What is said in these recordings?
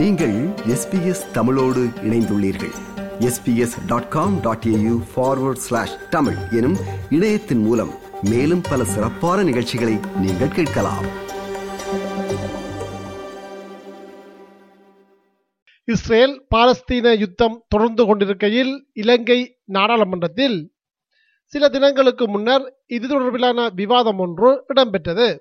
நீங்கள் எஸ்பிஎஸ் தமிழோடு இணைந்துள்ளீர்கள். SBS dot com dot AU forward slash Tamil எனும் இணையத்தின் மூலம் மேலும் பல சிறப்பான நிகழ்ச்சிகளை நீங்கள் கேட்கலாம். இஸ்ரேல் பாலஸ்தீன யுத்தம் தொடர்ந்து கொண்டிருக்கையில் இலங்கை நாடாளுமன்றத்தில் சில தினங்களுக்கு முன்னர் இது தொடர்பிலான விவாதம் ஒன்று இடம்பெற்றது.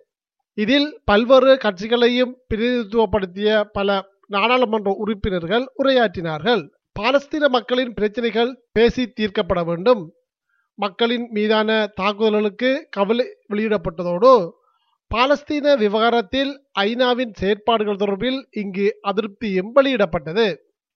இதில் பல்வேறு கட்சிகளையும் பிரதிநிதித்துவப்படுத்திய பல நாடாளுமன்ற உறுப்பினர்கள் உரையாற்றினார்கள். பாலஸ்தீன மக்களின் பிரச்சனைகள் பேசி தீர்க்கப்பட வேண்டும். மக்களின் மீதான தாக்குதல்களுக்கு கவலை வெளியிடப்பட்டதோடு பாலஸ்தீன விவகாரத்தில் ஐநாவின் செயற்பாடுகள் தொடர்பில் இங்கு அதிருப்தியும் வெளியிடப்பட்டது.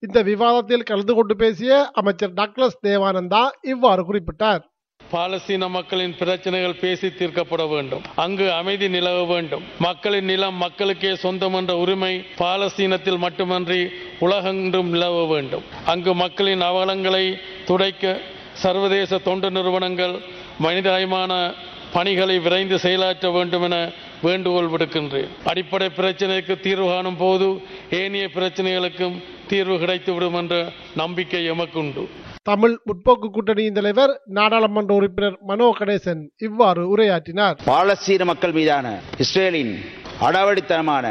இந்த விவாதத்தில் கலந்து கொண்டு பேசிய அமைச்சர் டக்ளஸ் தேவானந்தா இவ்வாறு குறிப்பிட்டார். பாலஸ்தீன மக்களின் பிரச்சனைகள் பேசி தீர்க்கப்பட வேண்டும். அங்கு அமைதி நிலவ வேண்டும். மக்களின் நிலம் மக்களுக்கே சொந்தம் என்ற உரிமை பாலஸ்தீனத்தில் மட்டுமன்றி உலகெங்கும் நிலவ வேண்டும். அங்கு மக்களின் அவலங்களை துடைக்க சர்வதேச தொண்டு நிறுவனங்கள் மனிதாயமான பணிகளை விரைந்து செயலாற்ற வேண்டும் என வேண்டுகோள் விடுக்கின்றேன். அடிப்படை பிரச்சனைக்கு தீர்வு காணும் போது ஏனைய பிரச்சனைகளுக்கும் தீர்வு கிடைத்துவிடும் என்ற நம்பிக்கை எமக்குண்டு. தமிழ் முற்போக்கு கூட்டணியின் தலைவர் நாடாளுமன்ற உறுப்பினர் மனோ கணேசன் இவ்வாறு உரையாற்றினார். பாலஸ்தீன மக்கள் மீதான இஸ்ரேலின் அடாவடித்தனமான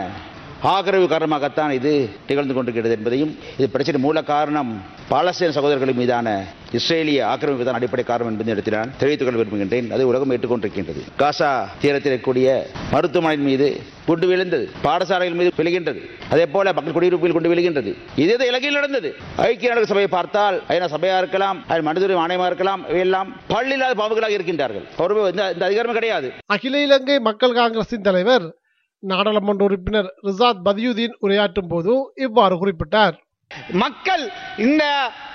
ஆதரவு காரணமாகத்தான் இது நிகழ்ந்து கொண்டிருக்கிறது என்பதையும் இது பிரச்சனை மூல காரணம் பாலஸ்தீன சகோதரர்கள் மீதான இஸ்ரேலிய ஆக்கிரமிப்பு தான் அடிப்படை காரணம் என்பதை இடத்தில் நான் தெரிவித்துக் கொள்ள விரும்புகின்றேன். அதை உலகம் ஏற்றுக்கொண்டிருக்கின்றது. காசா தீரத்தில் இருக்கக்கூடிய மருத்துவமனையின் மீது குண்டு விழுந்தது. பாடசாலைகள் மீது விழுகின்றது. அதே போல மக்கள் குடியிருப்பில் கொண்டு விழுகின்றது. இதே இலங்கையில் நடந்தது. ஐக்கிய நாடுகள் சபையை பார்த்தால் ஐநா சபையா இருக்கலாம் அது மனித ஆணையமா இருக்கலாம் இவையெல்லாம் பள்ளியில்லாத பாம்புகளாக இருக்கின்றார்கள். அவருமே இந்த இந்த அதிகாரமே கிடையாது. அகில இலங்கை மக்கள் காங்கிரசின் தலைவர் நாடாளுமன்ற உறுப்பினர் ரிசாத் பதியுதீன் உரையாற்றும் போது இவ்வாறு குறிப்பிட்டார். மக்கள் இந்த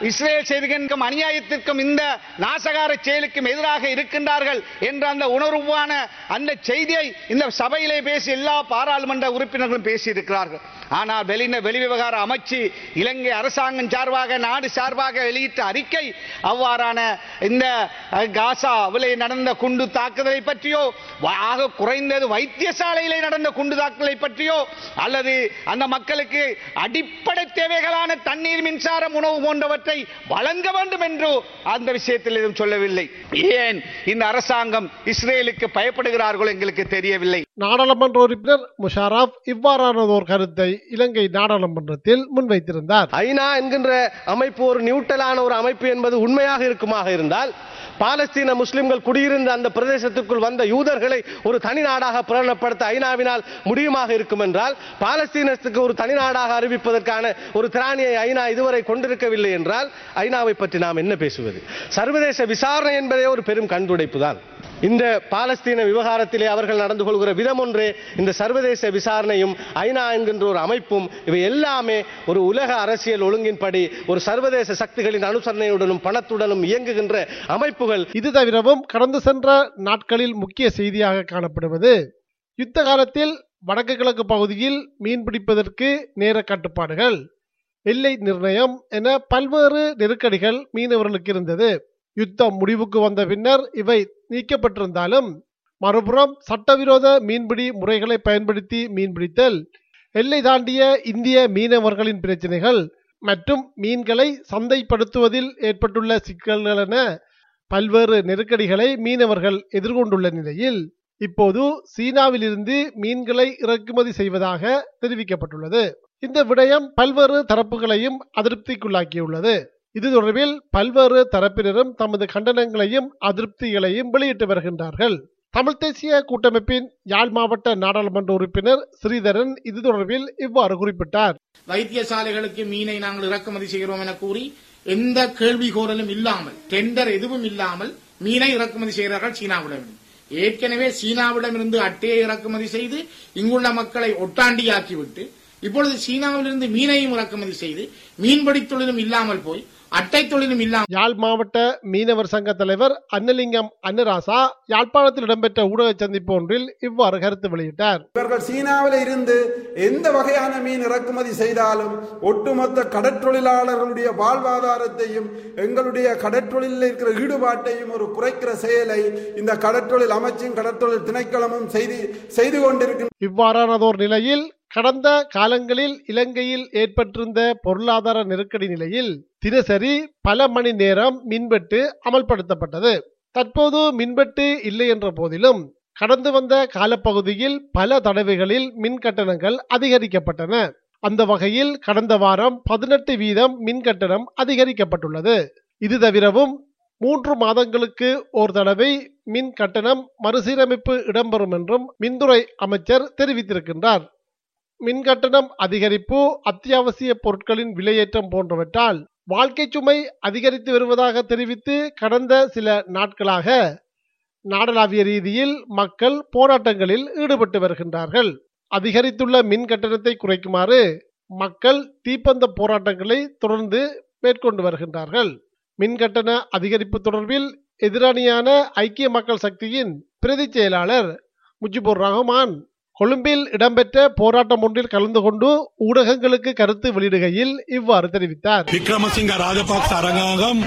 இஸ்ரேல் செய்திகளுக்கும் அநியாயத்திற்கும் இந்த நாசகார செயலுக்கும் எதிராக இருக்கின்றார்கள் என்ற அந்த உணர்வான அந்த செய்தியை இந்த சபையிலே பேசி எல்லா பாராளுமன்ற உறுப்பினர்களும் பேசி இருக்கிறார்கள் ஆனால் வெளின வெளிவிவகார அமைச்சு இலங்கை அரசாங்கம் சார்பாக நாடு சார்பாக வெளியிட்ட அறிக்கை அவ்வாறான இந்த காசா காசாவிலே நடந்த குண்டு தாக்குதலை பற்றியோ ஆக குறைந்தது வைத்தியசாலையிலே நடந்த குண்டு தாக்குதலை பற்றியோ அல்லது அந்த மக்களுக்கு அடிப்படை தேவைகளான தண்ணீர் மின்சாரம் உணவு போன்றவற்றை வழங்க வேண்டும் என்று அந்த விஷயத்தில் எதுவும் சொல்லவில்லை. ஏன் இந்த அரசாங்கம் இஸ்ரேலுக்கு பயப்படுகிறார்களோ எங்களுக்கு தெரியவில்லை. நாடாளுமன்ற உறுப்பினர் முஷாரப் இவ்வாறானதோர் கருத்தை இலங்கை நாடாளுமன்றத்தில் முன்வைத்திருந்தார். ஐநா என்கின்ற அமைப்பு ஒரு நியூட்டலான ஒரு அமைப்பு என்பது உண்மையாக இருக்குமாக இருந்தால் பாலஸ்தீன முஸ்லிம்கள் குடியிருந்த அந்த பிரதேசத்திற்குள் வந்த யூதர்களை ஒரு தனி நாடாக பிரகடனப்படுத்த ஐநாவினால் முடியுமாக இருக்கும் என்றால் பாலஸ்தீனத்துக்கு ஒரு தனி நாடாக அறிவிப்பதற்கான ஒரு திராணியை ஐநா இதுவரை கொண்டிருக்கவில்லை என்றால் ஐநாவை பற்றி நாம் என்ன பேசுவது? சர்வதேச விசாரணை என்பதே ஒரு பெரும் கண்துடைப்பு தான் இந்த பாலஸ்தீன விவகாரத்திலே அவர்கள் நடந்து கொள்கிற விதம் ஒன்று இந்த சர்வதேச விசாரணையும் ஐநா என்கின்ற ஒரு அமைப்பும் இவை எல்லாமே ஒரு உலக அரசியல் ஒழுங்கின்படி ஒரு சர்வதேச சக்திகளின் அனுசரணையுடனும் பணத்துடனும் இயங்குகின்ற அமைப்புகள். இது தவிரவும் கடந்து சென்ற நாட்களில் முக்கிய செய்தியாக காணப்படுவது யுத்த காலத்தில் வடக்கு கிழக்கு பகுதியில் மீன் பிடிப்பதற்கு நேர கட்டுப்பாடுகள் எல்லை நிர்ணயம் என பல்வேறு நெருக்கடிகள் மீனவர்களுக்கு இருந்தது. யுத்தம் முடிவுக்கு வந்த பின்னர் இவை நீக்கப்பட்டிருந்தாலும் மறுபுறம் சட்டவிரோத மீன்பிடி முறைகளை பயன்படுத்தி மீன்பிடித்தல் எல்லை தாண்டிய இந்திய மீனவர்களின் பிரச்சினைகள் மற்றும் மீன்களை சந்தைப்படுத்துவதில் ஏற்பட்டுள்ள சிக்கல்கள் என பல்வேறு நெருக்கடிகளை மீனவர்கள் எதிர்கொண்டுள்ள நிலையில் இப்போது சீனாவிலிருந்து மீன்களை இறக்குமதி செய்வதாக தெரிவிக்கப்பட்டுள்ளது. இந்த விடயம் பல்வேறு தரப்புகளையும் அதிருப்திக்குள்ளாக்கியுள்ளது. இது தொடர்பில் பல்வேறு தரப்பினரும் தமது கண்டனங்களையும் அதிருப்திகளையும் வெளியிட்டு வருகின்றார்கள். தமிழ் தேசிய கூட்டமைப்பின் யாழ் மாவட்ட நாடாளுமன்ற உறுப்பினர் ஸ்ரீதரன் இது தொடர்பில் இவ்வாறு குறிப்பிட்டார். வைத்தியசாலைகளுக்கு மீனை நாங்கள் இறக்குமதி செய்கிறோம் என கூறி எந்த கேள்வி கோரலும் இல்லாமல் டெண்டர் எதுவும் இல்லாமல் மீனை இறக்குமதி செய்கிறார்கள் சீனாவிடம். ஏற்கனவே சீனாவிடமிருந்து அட்டையை இறக்குமதி செய்து இங்குள்ள மக்களை ஒட்டாண்டியாக்கிவிட்டு இப்பொழுது சீனாவிலிருந்து மீனையும் இறக்குமதி செய்து மீன்பிடி தொழிலும் இல்லாமல் போய் அட்டை தொழிலும் இல்லாமல் யாழ் மாவட்ட மீனவர் சங்க தலைவர் அன்னலிங்கம் அன்னராசா யாழ்ப்பாணத்தில் இடம்பெற்ற ஊடக சந்திப்பு ஒன்றில் இவ்வாறு கருத்து வெளியிட்டார். இவர்கள் சீனாவில் இருந்து எந்த வகையான மீன் இறக்குமதி செய்தாலும் ஒட்டுமொத்த கடற்றொழிலாளர்களுடைய வாழ்வாதாரத்தையும் எங்களுடைய கடற்றொழிலில் இருக்கிற ஈடுபாட்டையும் ஒரு குறைக்கிற செயலை இந்த கடற்றொழில் அமைச்சும் கடற்றொழில் திணைக்களமும் செய்து செய்து கொண்டிருக்கின்ற இவ்வாறானதோர் நிலையில் கடந்த காலங்களில் இலங்கையில் ஏற்பட்டிருந்த பொருளாதார நெருக்கடி நிலையில் தினசரி பல மணி நேரம் மின்வெட்டு அமல்படுத்தப்பட்டது. தற்போது மின்வெட்டு இல்லை என்ற போதிலும் கடந்து வந்த காலப்பகுதியில் பல தடவைகளில் மின் கட்டணங்கள் அதிகரிக்கப்பட்டன. அந்த வகையில் கடந்த வாரம் பதினெட்டு வீதம் மின் கட்டணம் அதிகரிக்கப்பட்டுள்ளது. இது தவிரவும் மூன்று மாதங்களுக்கு ஒரு தடவை மின் கட்டணம் மறுசீரமைப்பு இடம்பெறும் என்றும் மின்துறை அமைச்சர் தெரிவித்திருக்கின்றார். மின் கட்டணம் அதிகரிப்பு அத்தியாவசிய பொருட்களின் விலையேற்றம் போன்றவற்றால் வாழ்க்கை சுமை அதிகரித்து வருவதாக தெரிவித்து கடந்த சில நாட்களாக நாடளாவிய ரீதியில் மக்கள் போராட்டங்களில் ஈடுபட்டு வருகின்றார்கள். அதிகரித்துள்ள மின் கட்டணத்தை குறைக்குமாறு மக்கள் தீப்பந்த போராட்டங்களை தொடர்ந்து மேற்கொண்டு வருகின்றார்கள். மின் கட்டண அதிகரிப்பு தொடர்பில் எதிரணியான ஐக்கிய மக்கள் சக்தியின் பிரதி செயலாளர் முஜிபுர் ரஹ்மான் கொழும்பில் இடம்பெற்ற போராட்டம் ஒன்றில் கலந்து கொண்டு ஊடகங்களுக்கு கருத்து வெளியிடுகையில் இவ்வாறு தெரிவித்தார். விக்ரமசிங்க ராஜபக்ச அரசாங்கம்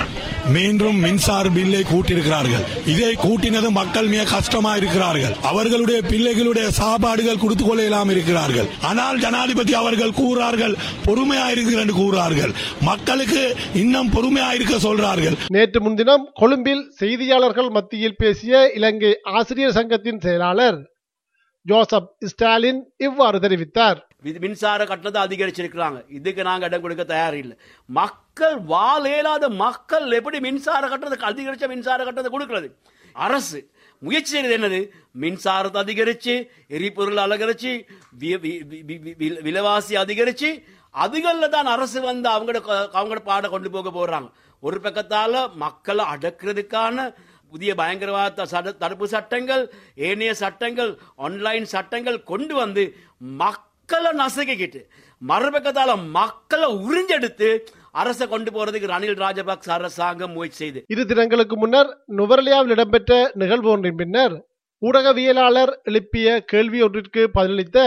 மீண்டும் மின்சார பில்லை கூட்டியிருக்கிறார்கள். இதை கூட்டினது மக்கள் மிக கஷ்டமா இருக்கிறார்கள் அவர்களுடைய பிள்ளைகளுடைய சாப்பாடுகள் கொடுத்து கொள்ளலாம் இருக்கிறார்கள். ஆனால் ஜனாதிபதி அவர்கள் கூறார்கள் பொறுமையா இருக்கிற என்று கூறார்கள். மக்களுக்கு இன்னும் பொறுமையா இருக்க சொல்றார்கள். நேற்று முன்தினம் கொழும்பில் செய்தியாளர்கள் மத்தியில் பேசிய இலங்கை ஆசிரியர் சங்கத்தின் செயலாளர் ஜோசப் ஸ்டாலின் இவ்வாறு தெரிவித்தார். வி- மின்சார கட்டணத்தை அதிகரிச்சிருக்கிறாங்க. இதுக்கு நாங்க இடம் கொடுக்க தயார் இல்லை. மக்கள் வாழேலாத மக்கள் எப்படி மின்சார கட்டணத்தை அதிகரிச்ச மின்சார கட்டணத்தை கொடுக்கிறது? அரசு. முயற்சி செய்யறது என்னது? மின்சாரத்தை அதிகரிச்சு எரிபொருள் அதிகரிச்சு வி- விலைவாசி அதிகரிச்சு அதுகள்ல தான் அரசு வந்து அவங்களோட அவங்களோட பாட கொண்டு போக போறாங்க. ஒரு பக்கத்தால மக்களை அடக்கிறதுக்கான புதிய பயங்கரவாத தடுப்பு சட்டங்கள் ஏனைய சட்டங்கள் ஆன்லைன் சட்டங்கள் கொண்டு வந்து மக்களை நசுக்கிக்கிட்டு மறுபக்கத்தால மக்களை உறிஞ்செடுத்து அரசை கொண்டு போறதுக்கு ரணில் ராஜபக்ச அரசாங்கம் முயற்சி செய்து. இரு தினங்களுக்கு முன்னர் நுவர்லியாவில் இடம்பெற்ற நிகழ்வு ஒன்றின் பின்னர் ஊடகவியலாளர் எழுப்பிய கேள்வி ஒன்றிற்கு பதிலளித்த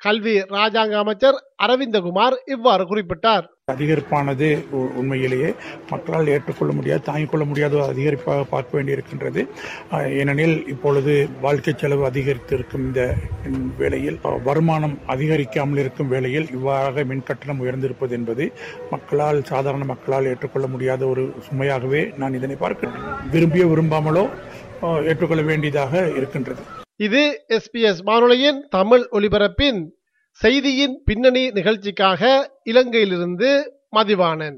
கல்வி ராஜாங்க அமைச்சர் அரவிந்தகுமார் இவ்வாறு குறிப்பிட்டார். அதிகரிப்பானது உ- உண்மையிலேயே. மக்களால் ஏற்றுக்கொள்ள முடியாது தாங்கிக் கொள்ள முடியாத அதிகரிப்பாக பார்க்க வேண்டியிருக்கின்றது. ஏனெனில் இப்பொழுது வாழ்க்கை செலவு அதிகரித்திருக்கும் இந்த வேளையில் வருமானம் அதிகரிக்காமல் இருக்கும் வேளையில் இவ்வாறாக மின் கட்டணம் உயர்ந்திருப்பது என்பது மக்களால் சாதாரண மக்களால் ஏற்றுக்கொள்ள முடியாத ஒரு சுமையாகவே நான் இதனை பார்க்கிறேன். விரும்பியோ விரும்பாமலோ ஏற்றுக்கொள்ள வேண்டியதாக இருக்கின்றது. இது எஸ்பிஎஸ் வானொலியின் தமிழ் ஒலிபரப்பின் செய்தியின் பின்னணி நிகழ்ச்சிக்காக இலங்கையிலிருந்து மதிவாணன்.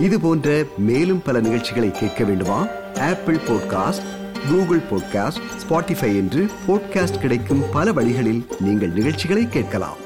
இது போன்ற மேலும் பல நிகழ்ச்சிகளை கேட்க வேண்டுமா? Apple podcast Google podcast Spotify என்று பாட்காஸ்ட் கிடைக்கும் பல வழிகளில் நீங்கள் நிகழ்ச்சிகளை கேட்கலாம்.